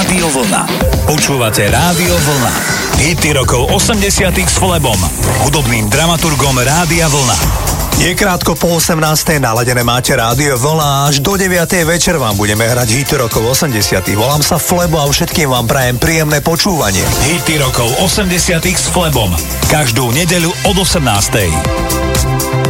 Rádio Vlna. Počúvate Rádio Vlna. Hity rokov 80 s Flebom, hudobným dramaturgom Rádia Vlna. Je krátko po 18. naladené máte rádio Vlna až do 9. večer vám budeme hrať hity rokov 80. Volám sa Flebo a všetkým vám prajem príjemné počúvanie. Hity rokov 80 s Flebom. Každú nedeľu od 18.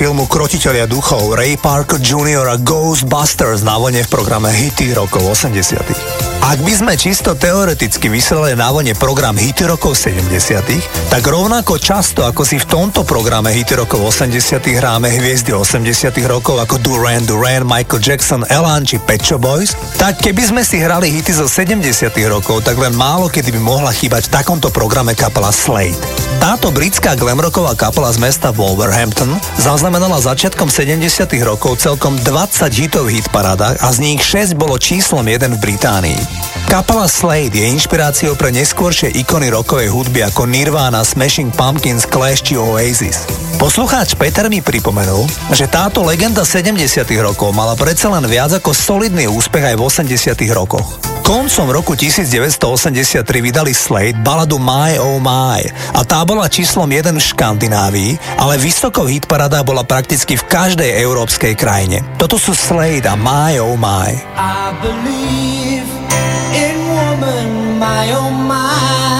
Filmu Krotiteľia duchov Ray Parker Jr. a Ghostbusters na vlne v programe Hity rokov 80. Ak by sme čisto teoreticky vysielali na vlne program Hity rokov 70 tak rovnako často ako si v tomto programe Hity rokov 80 hráme hviezdy 80 rokov ako Duran Duran, Michael Jackson, Elan či Pet Shop Boys, tak keby sme si hrali hity zo 70 rokov, tak len málo kedy by mohla chýbať v takomto programe kapela Slade. Táto britská glamrocková kapela z mesta Wolverhampton zaznamenala začiatkom 70 rokov celkom 20 hitov hit parádach a z nich 6 bolo číslom 1 v Británii. Kapela Slade je inšpiráciou pre neskôršie ikony rokovej hudby ako Nirvana, Smashing Pumpkins, Clash či Oasis. Poslucháč Peter mi pripomenul, že táto legenda 70 rokov mala predsa len viac ako solidný úspech aj v 80 rokoch. Koncom roku 1983 vydali Slade baladu My Oh My a tá bola číslom 1 v Škandinávii, ale vysoko hitparada bola prakticky v každej európskej krajine. Toto sú Slade a My Oh My. I believe woman, my oh my.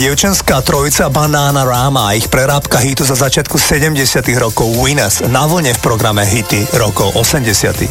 dievčenská trojica Banana Rama a ich prerábka hitu za začiatku 70 rokov Winners na vlne v programe Hity rokov 80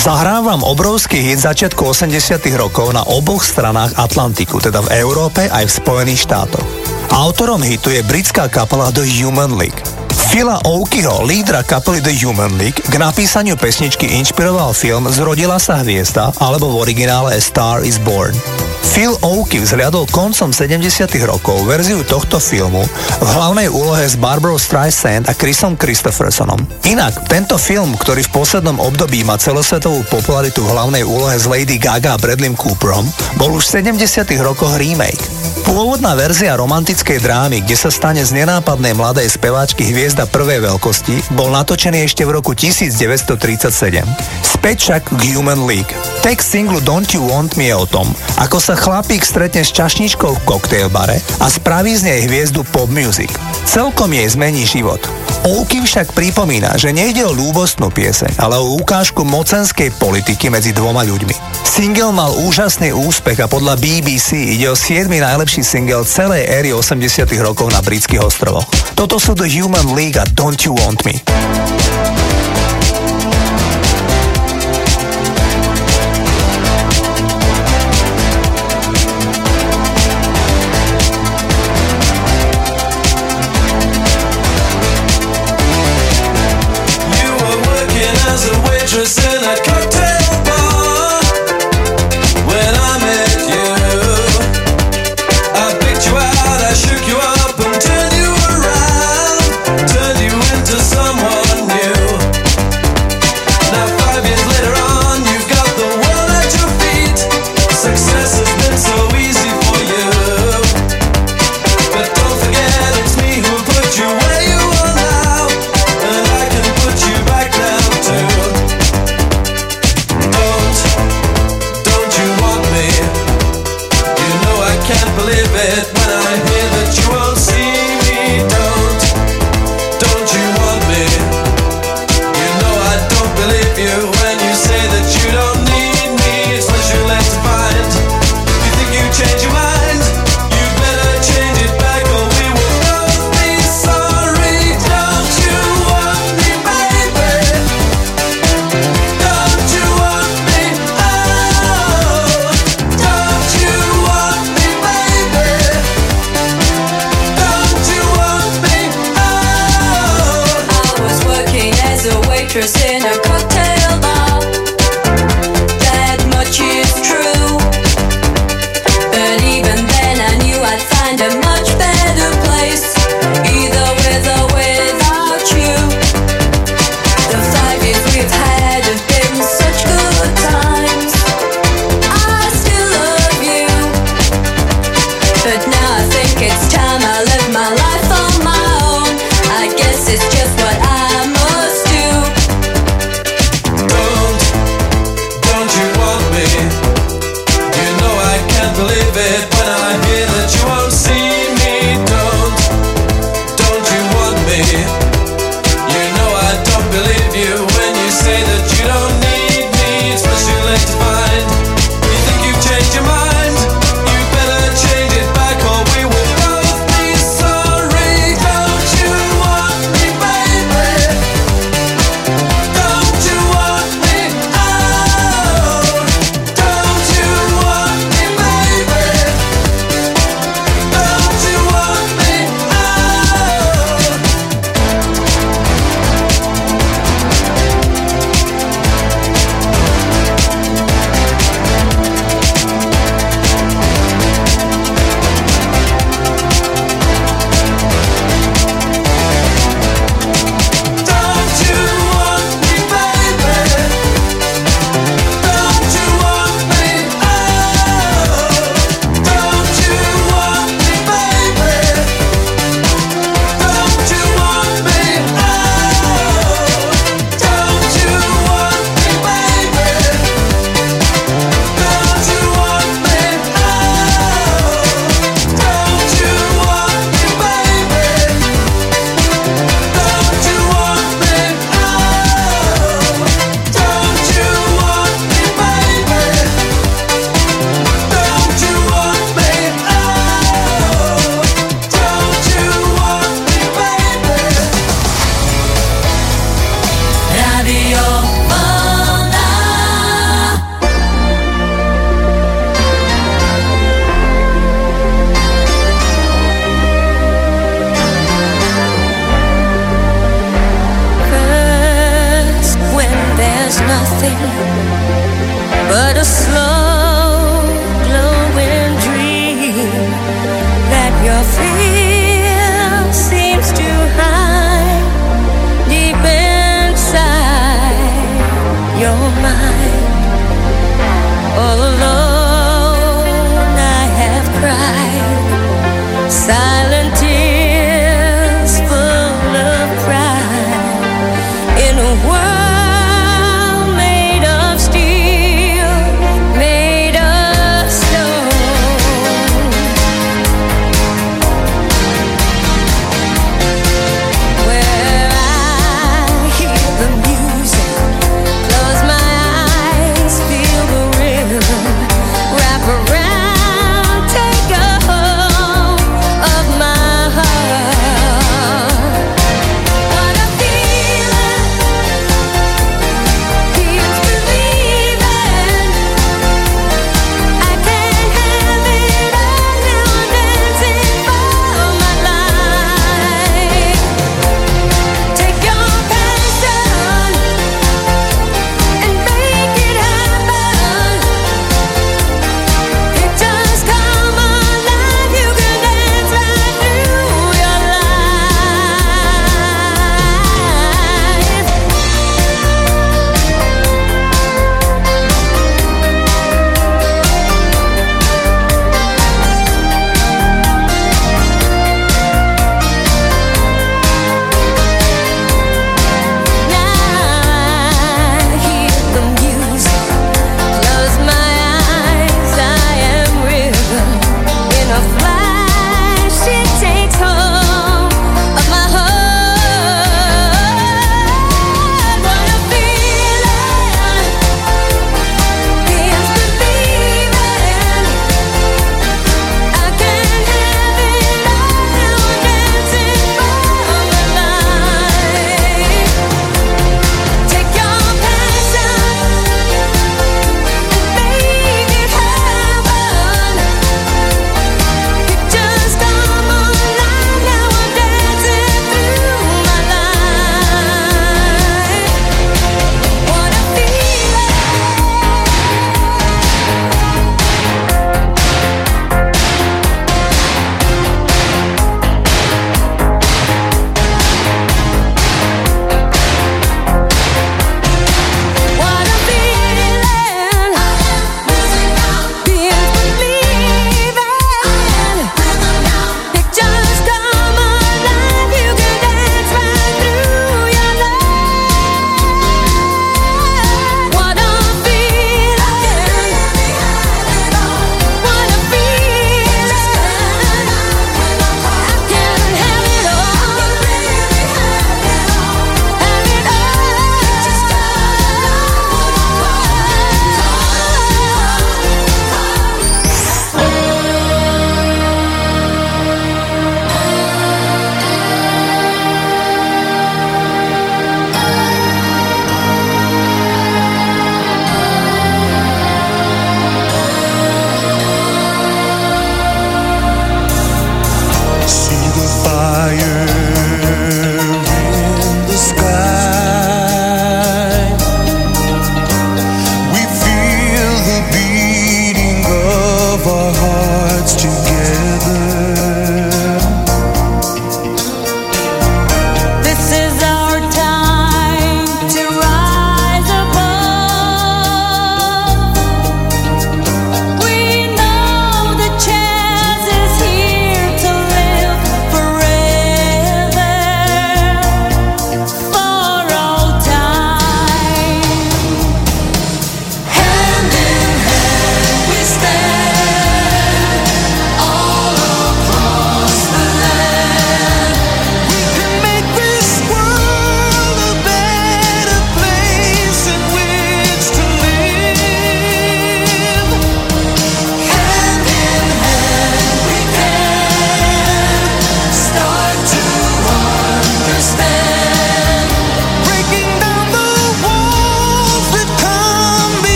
Zahrávam obrovský hit začiatku 80 rokov na oboch stranách Atlantiku, teda v Európe aj v Spojených štátoch. Autorom hitu je britská kapela The Human League. Fila Okiho, lídra kapely The Human League, k napísaniu pesničky inšpiroval film Zrodila sa hviezda, alebo v originále A Star is Born. Phil Oakey vzhľadol koncom 70 rokov verziu tohto filmu v hlavnej úlohe s Barbara Streisand a Chrisom Christophersonom. Inak, tento film, ktorý v poslednom období má celosvetovú popularitu v hlavnej úlohe s Lady Gaga a Bradley Cooperom, bol už v 70 rokoch remake. Pôvodná verzia romantickej drámy, kde sa stane z nenápadnej mladej speváčky hviezda prvej veľkosti, bol natočený ešte v roku 1937. Späť však k Human League. Text singlu Don't You Want Me je o tom, ako sa chlapík stretne s čašničkou v koktejlbare a spraví z nej hviezdu pop music. Celkom jej zmení život. Oaky však pripomína, že nejde o ľúbostnú pieseň, ale o ukážku mocenskej politiky medzi dvoma ľuďmi. Single mal úžasný úspech a podľa BBC ide o 7 najlepší single celej éry 80 rokov na britských ostrovoch. Toto sú The Human League a Don't You Want Me.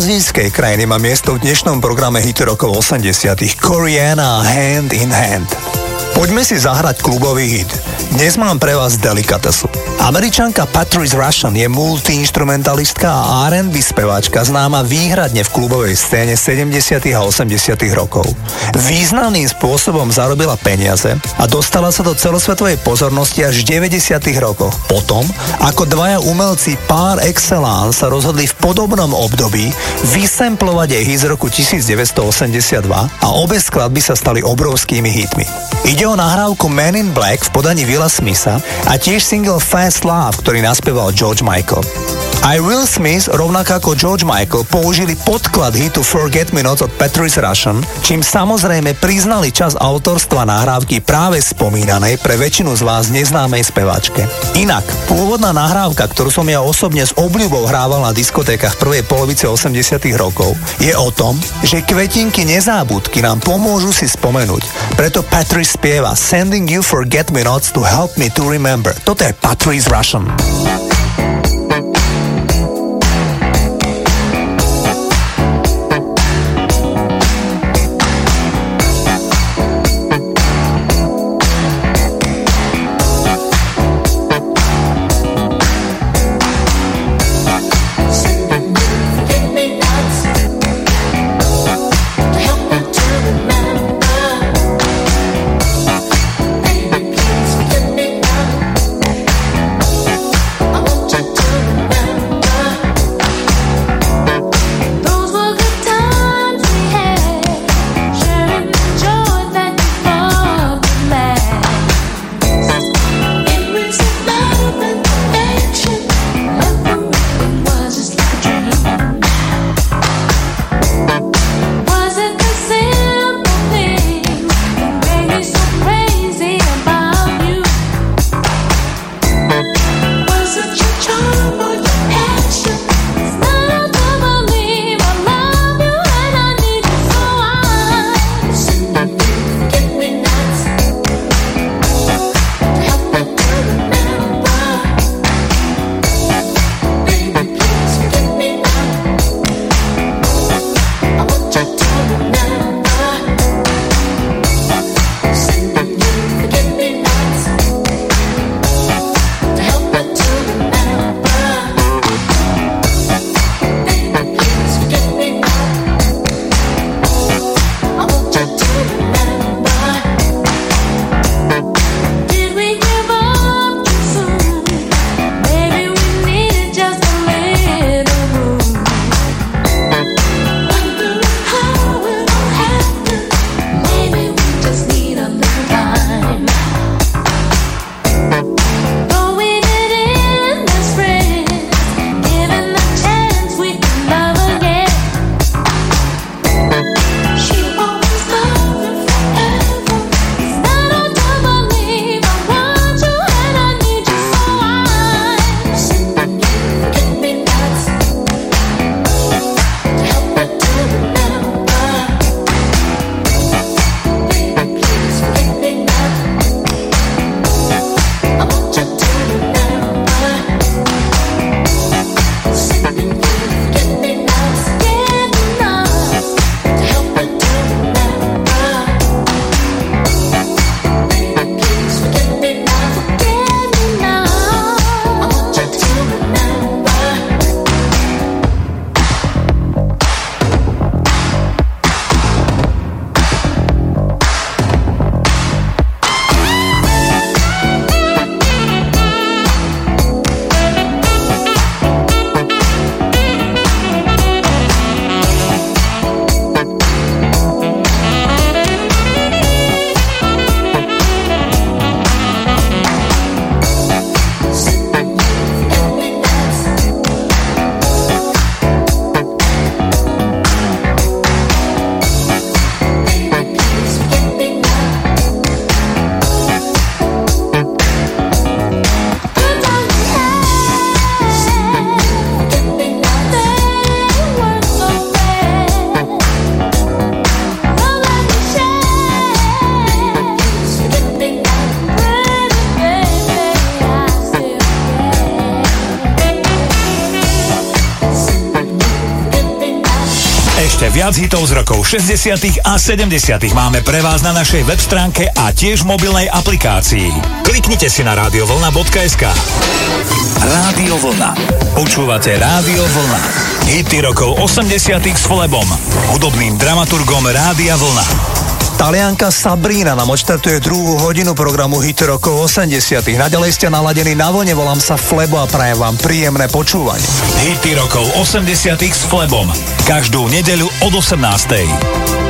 Azijskej krajiny má miesto v dnešnom programe hity rokov 80 Koreana Hand in Hand. Poďme si zahrať klubový hit. Dnes mám pre vás delikatesu. Američanka Patrice Russian je multiinstrumentalistka a R&B speváčka známa výhradne v klubovej scéne 70. a 80. rokov. Významným spôsobom zarobila peniaze a dostala sa do celosvetovej pozornosti až v 90. rokoch. Potom, ako dvaja umelci par excellence sa rozhodli v podobnom období vysemplovať jej z roku 1982 a obe skladby sa stali obrovskými hitmi. Ide o nahrávku Man in Black v podaní Willa Smitha a tiež single Fast Love, ktorý naspieval George Michael. Aj Will Smith, rovnako ako George Michael, použili podklad hitu Forget Me Not od Patrice Russian, čím samozrejme priznali čas autorstva nahrávky práve spomínanej pre väčšinu z vás neznámej speváčke. Inak, pôvodná nahrávka, ktorú som ja osobne s obľubou hrával na diskotékach prvej polovice 80 rokov, je o tom, že kvetinky nezábudky nám pomôžu si spomenúť. Preto Patrice spieva Sending You Forget Me Nots to help me to remember. Toto je Patrice Russian. 60. a 70. máme pre vás na našej web stránke a tiež mobilnej aplikácii. Kliknite si na radiovlna.sk Rádio Vlna. Počúvate Rádio Vlna. Hity rokov 80. s Flebom, hudobným dramaturgom Rádia Vlna. Talianka Sabrina nám odštartuje druhú hodinu programu Hit rokov 80. Naďalej ste naladení na vlne, volám sa Flebo a prajem vám príjemné počúvanie. Hity rokov 80. s Flebom. Každú nedeľu od 18.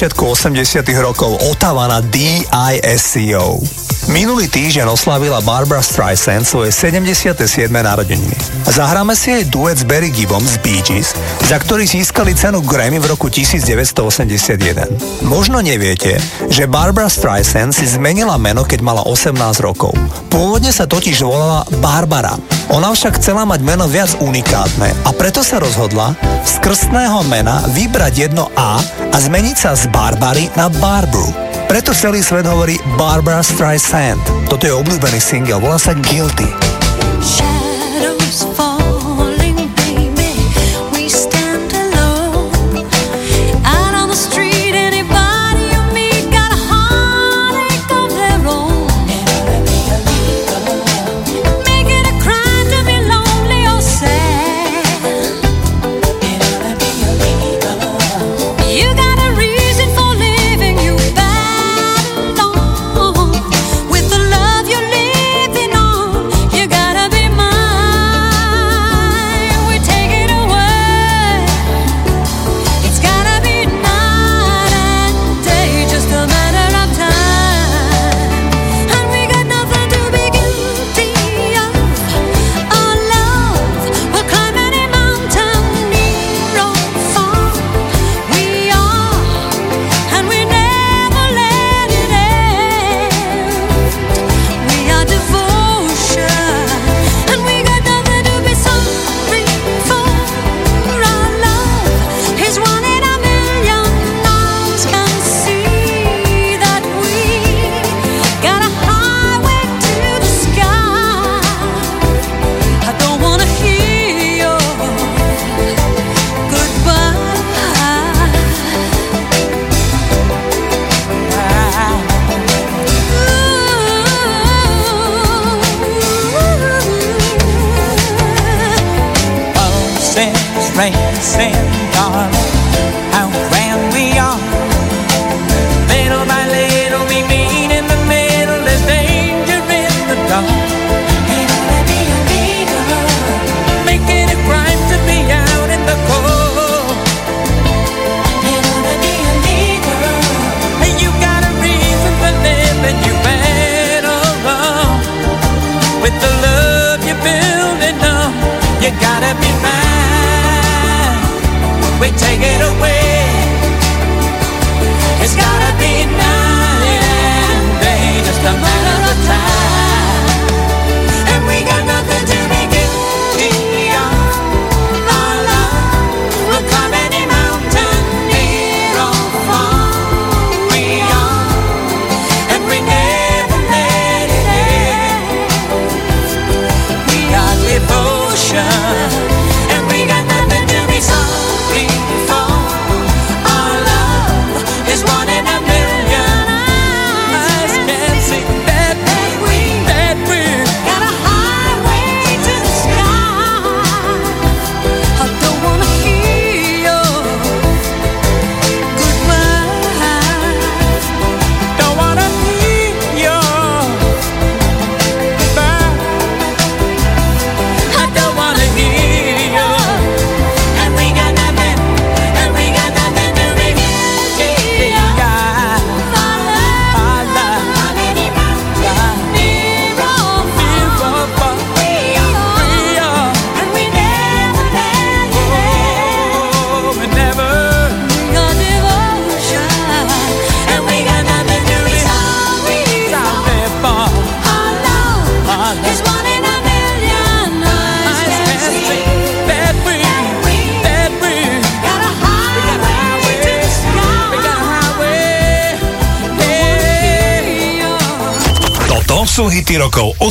začiatku 80 rokov Otava na DISCO. Minulý týždeň oslavila Barbara Streisand svoje 77. narodeniny. Zahráme si jej duet s Barry Gibbom z Bee Gees, za ktorý získali cenu Grammy v roku 1981. Možno neviete, že Barbara Streisand si zmenila meno, keď mala 18 rokov. Pôvodne sa totiž volala Barbara. Ona však chcela mať meno viac unikátne a preto sa rozhodla z krstného mena vybrať jedno A a zmeniť sa z Barbary na barbu. Preto celý svet hovorí Barbara Streisand. Toto je obľúbený single, volá sa Guilty.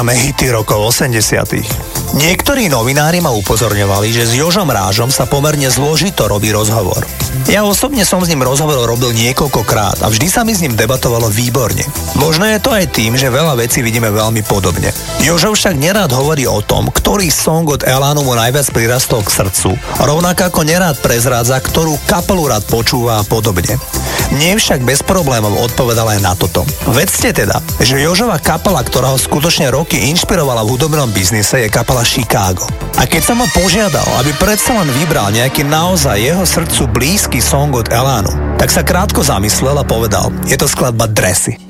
Programe Hity rokov 80. Niektorí novinári ma upozorňovali, že s Jožom Rážom sa pomerne zložito robí rozhovor. Ja osobne som s ním rozhovor robil niekoľkokrát a vždy sa mi s ním debatovalo výborne. Možno je to aj tým, že veľa vecí vidíme veľmi podobne. Jožo však nerád hovorí o tom, ktorý song od Elánu mu najviac prirastol k srdcu, rovnako ako nerád prezrádza, ktorú kapelu rád počúva a podobne. Mne však bez problémov odpovedal aj na toto. Vedzte teda, že Jožova kapela, ktorá ho skutočne roky inšpirovala v hudobnom biznise, je kapela Chicago. A keď som ho požiadal, aby predsa len vybral nejaký naozaj jeho srdcu blízky song od Elánu, tak sa krátko zamyslel a povedal, je to skladba Dressy.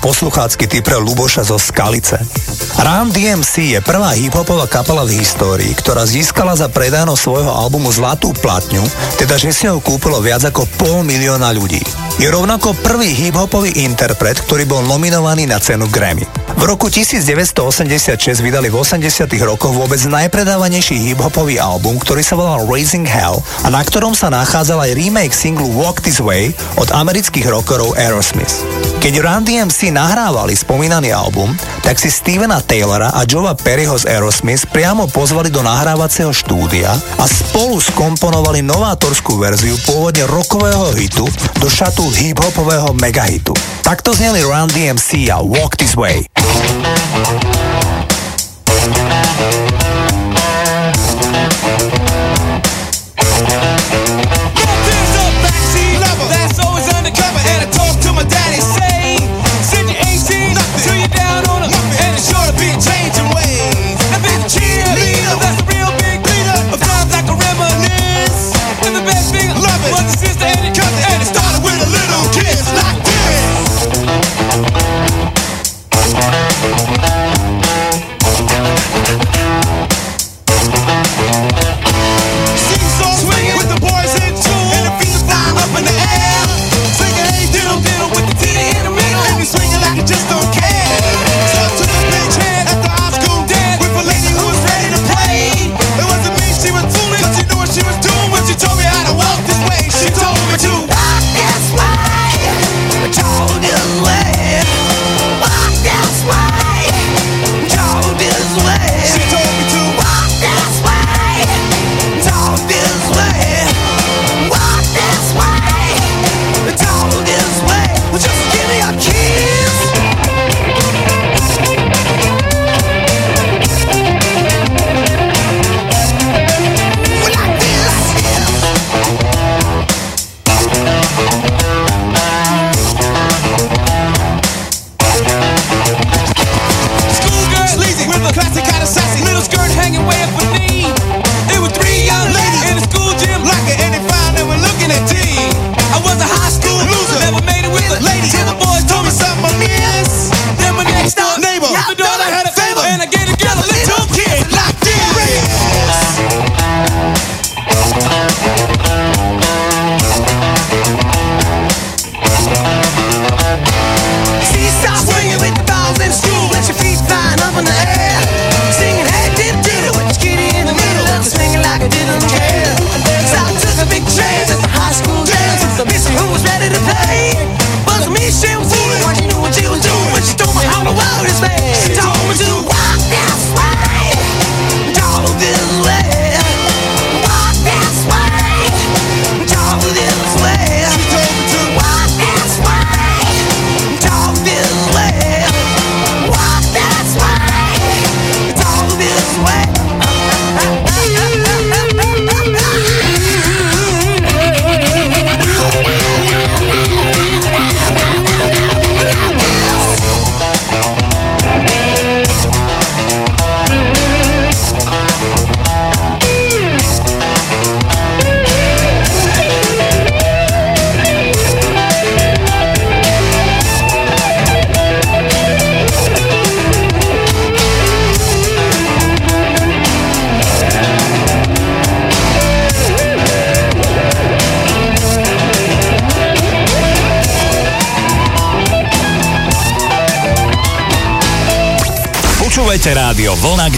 posluchácky typ pre Luboša zo Skalice. Run DMC je prvá hiphopová kapela v histórii, ktorá získala za predajnosť svojho albumu zlatú platňu, teda že si ho kúpilo viac ako pol milióna ľudí. Je rovnako prvý hiphopový interpret, ktorý bol nominovaný na cenu Grammy. V roku 1986 vydali v 80 rokoch vôbec najpredávanejší hiphopový album, ktorý sa volal Raising Hell a na ktorom sa nachádzal aj remake singlu Walk This Way od amerických rockerov Aerosmith. Keď Run DMC nahrávali spomínaný album, tak si Stevena Taylora a Joa Perryho z Aerosmith priamo pozvali do nahrávacieho štúdia a spolu skomponovali novátorskú verziu pôvodne rokového hitu do šatu hip-hopového megahitu. Takto zneli Run DMC a Walk This Way.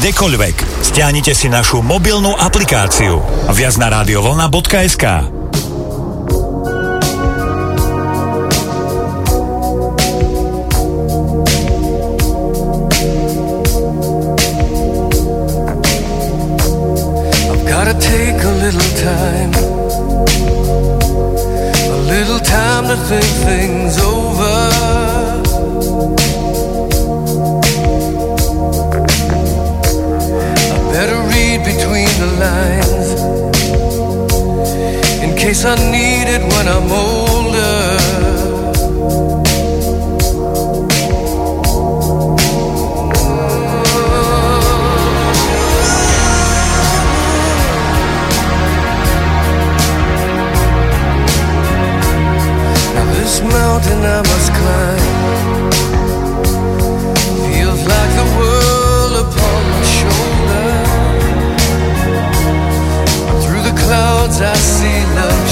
kdekoľvek. Stiahnite si našu mobilnú aplikáciu. Viac na radiovolna.sk. think things I need it when I'm older. Now this mountain I must climb feels like the world upon my shoulder. Through the clouds I see love.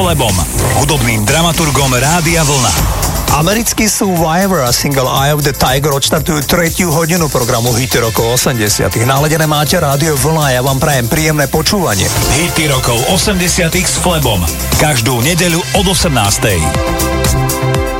Flebom, hudobným dramaturgom Rádia Vlna. Americký Survivor a single Eye of the Tiger odštartujú tretiu hodinu programu Hity rokov 80. Naladené máte rádio Vlna a ja vám prajem príjemné počúvanie. Hity rokov 80. s Flebom. Každú nedeľu od 18.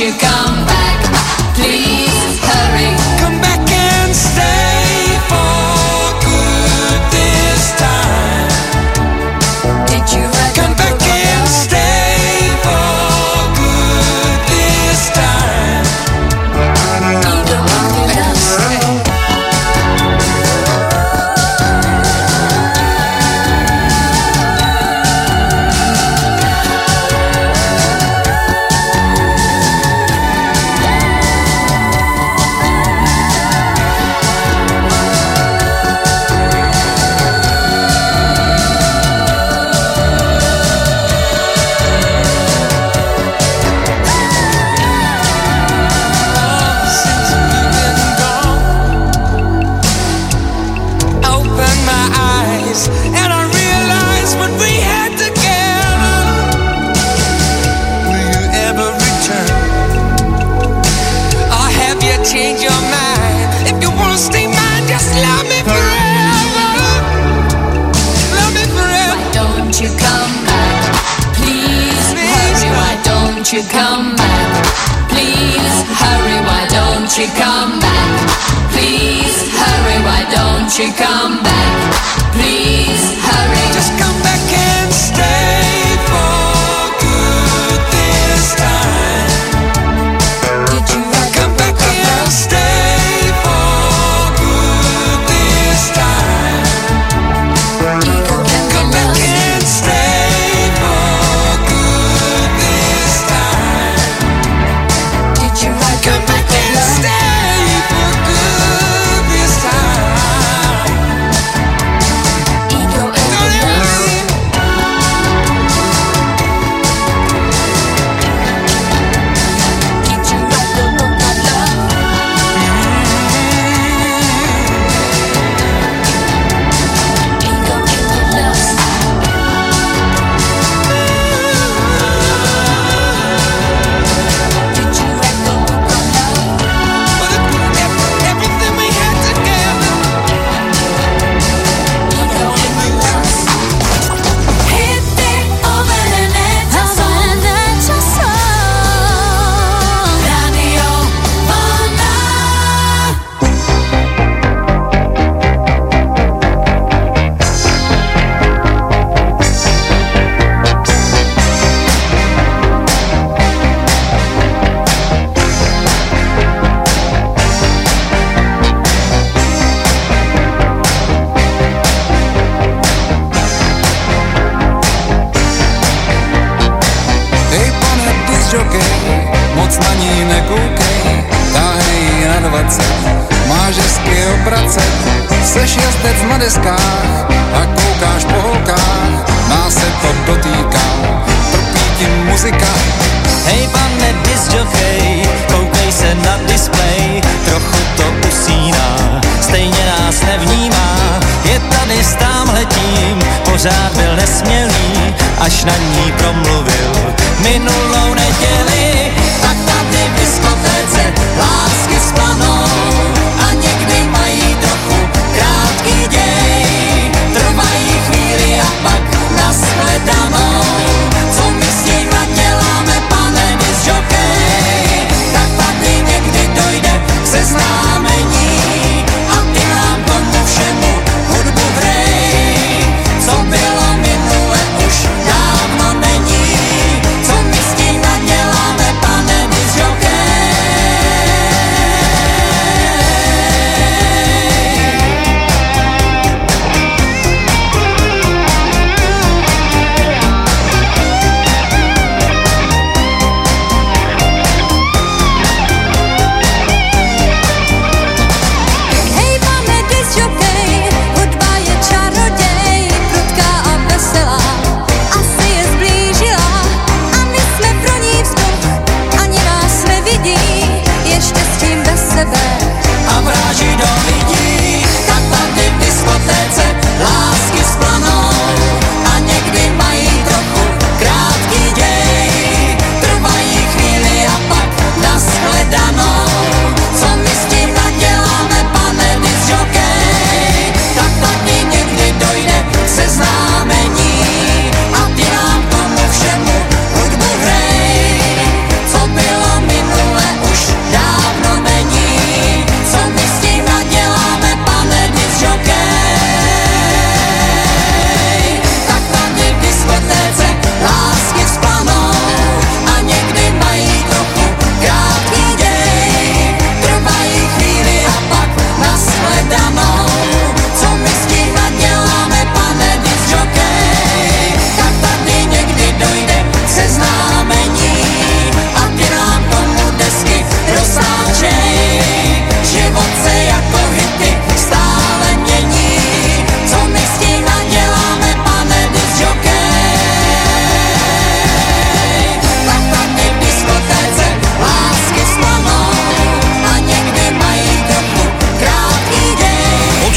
you come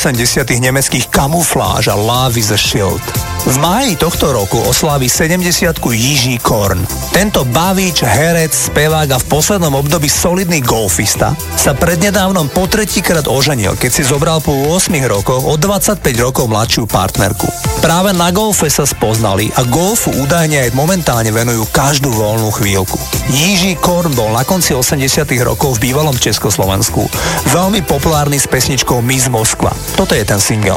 80 nemeckých Camouflage a Love is a Shield. V máji tohto roku oslávi 70 Jiží Korn. Tento bavíč, herec, spevák a v poslednom období solidný golfista sa prednedávnom po tretíkrát oženil, keď si zobral po 8 rokoch o 25 rokov mladšiu partnerku. Práve na golfe sa spoznali a golfu údajne aj momentálne venujú každú voľnú chvíľku. Jiží Korn bol na konci 80 rokov v bývalom Československu veľmi populárny s pesničkou Miss Moskva. Toto je ten single.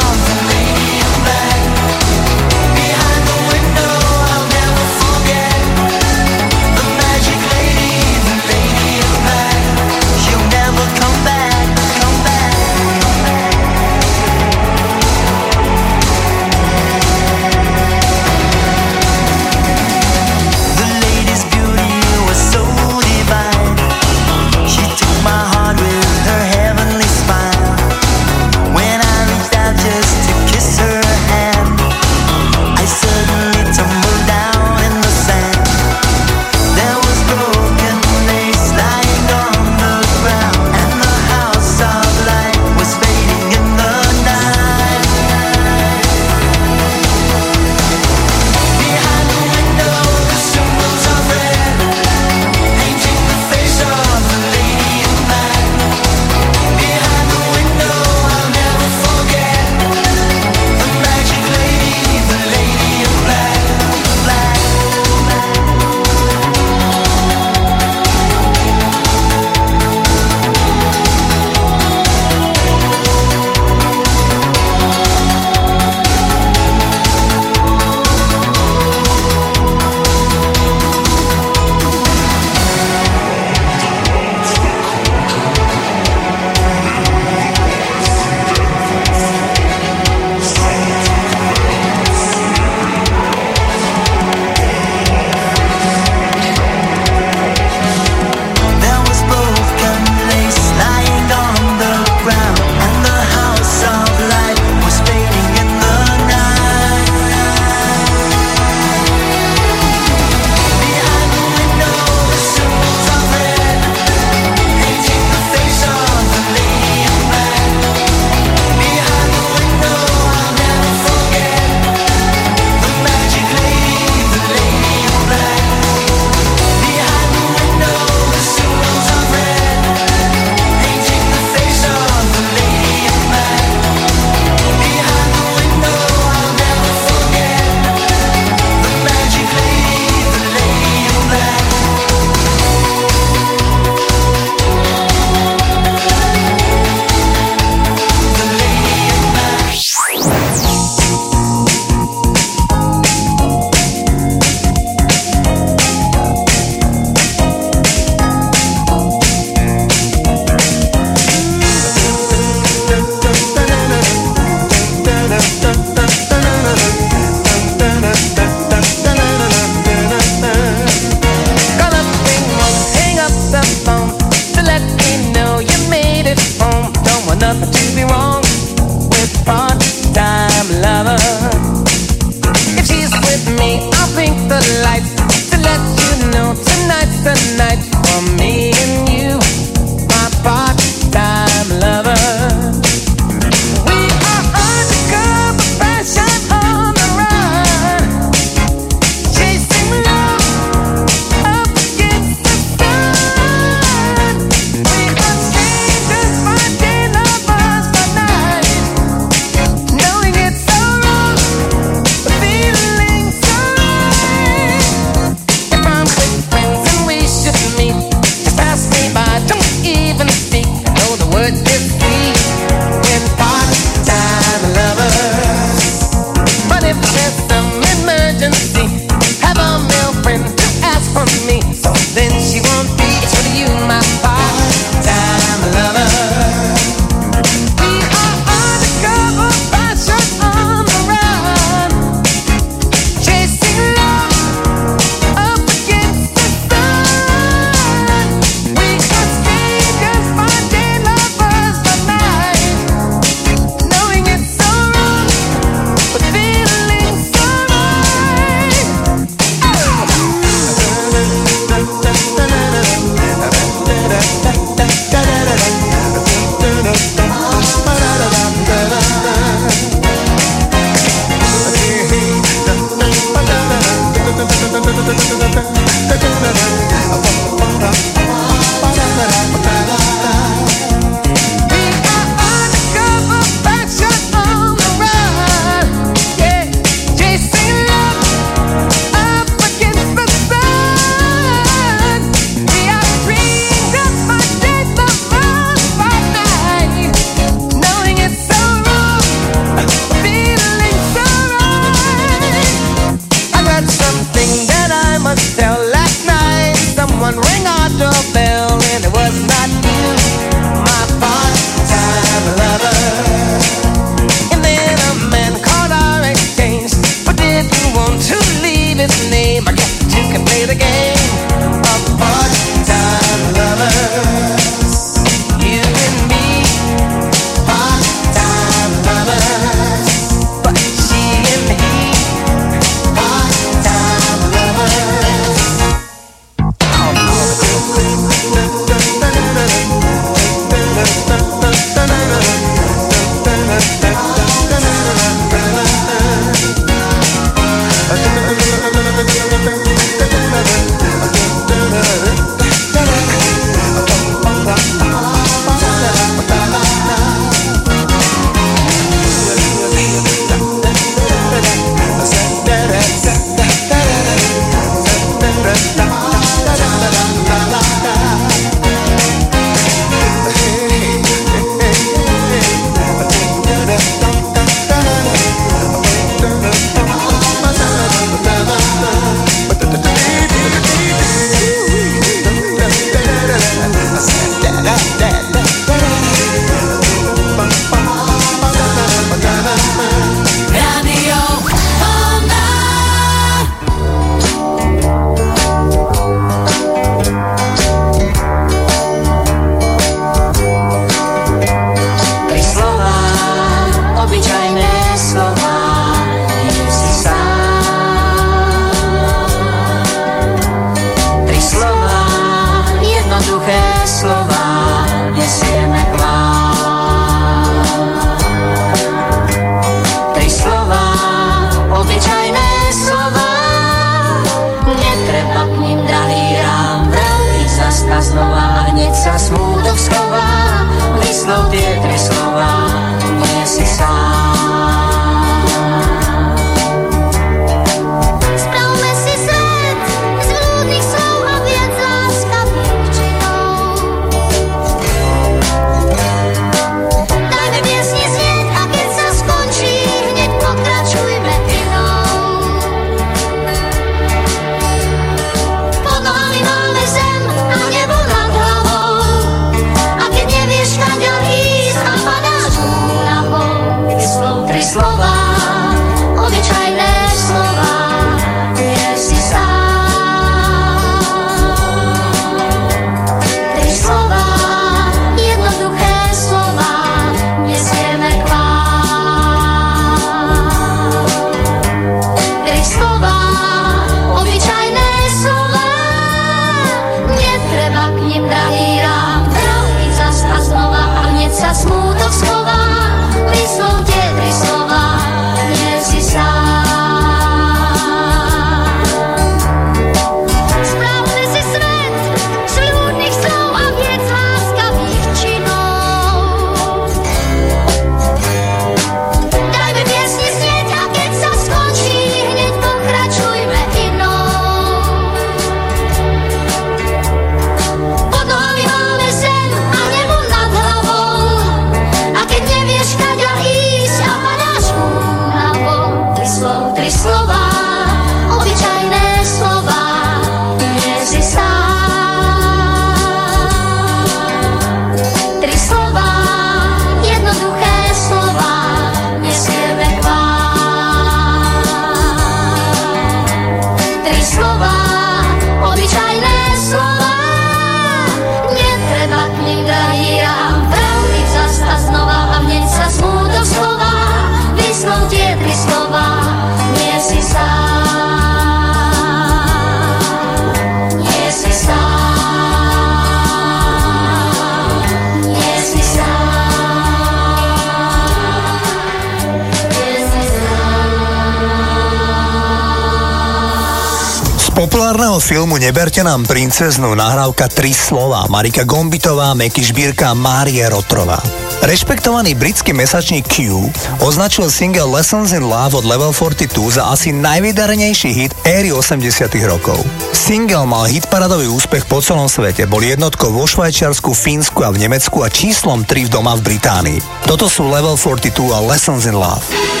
princeznu nahrávka Tri slova Marika Gombitová, Meky Žbírka Márie Rotrová. Rešpektovaný britský mesačník Q označil single Lessons in Love od Level 42 za asi najvydarenejší hit éry 80 rokov. Single mal hitparadový úspech po celom svete, bol jednotkou vo Švajčiarsku, Fínsku a v Nemecku a číslom 3 v doma v Británii. Toto sú Level 42 a Lessons in Love.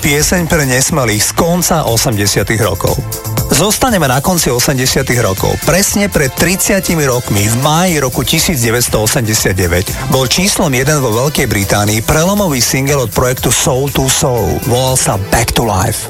pieseň pre nesmelých z konca 80 rokov. Zostaneme na konci 80 rokov. Presne pred 30 rokmi v máji roku 1989 bol číslom 1 vo Veľkej Británii prelomový singel od projektu Soul to Soul. Volal sa Back to Life.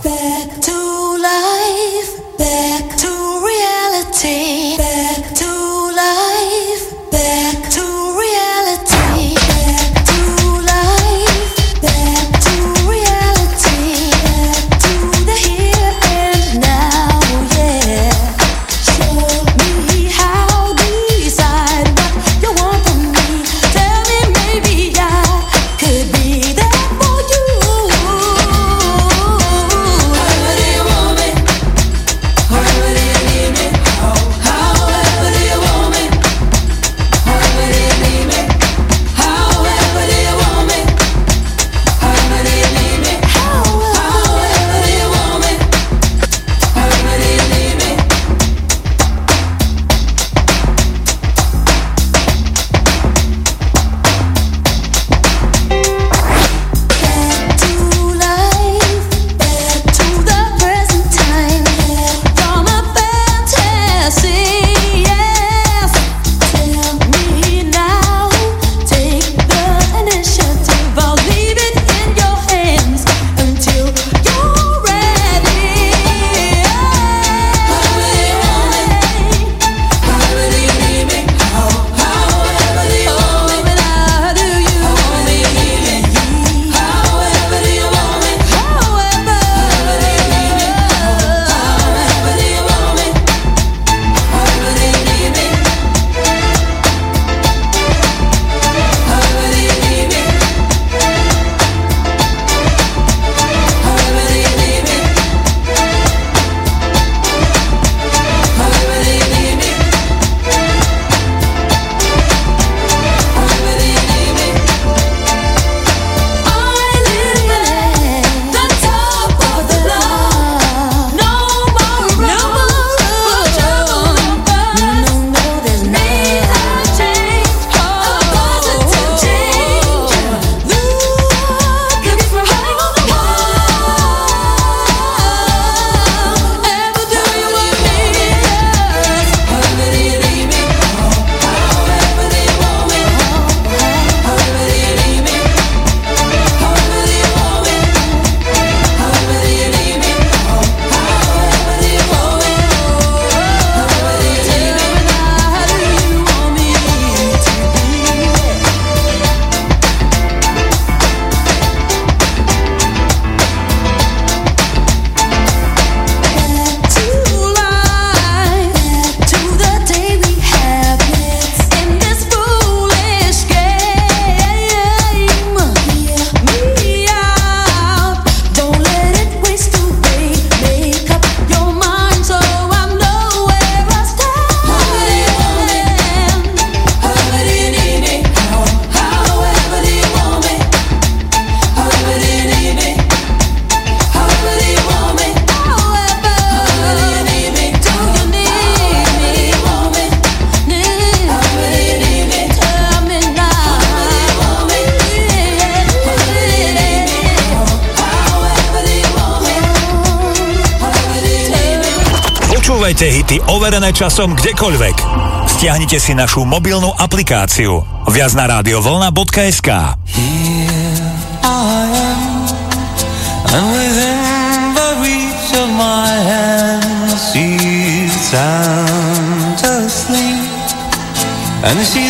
Stiahnite si našu mobilnú aplikáciu. Viac na radiovolna.sk And she's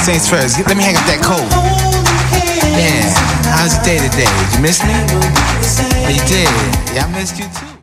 First. Let me hang up that coat.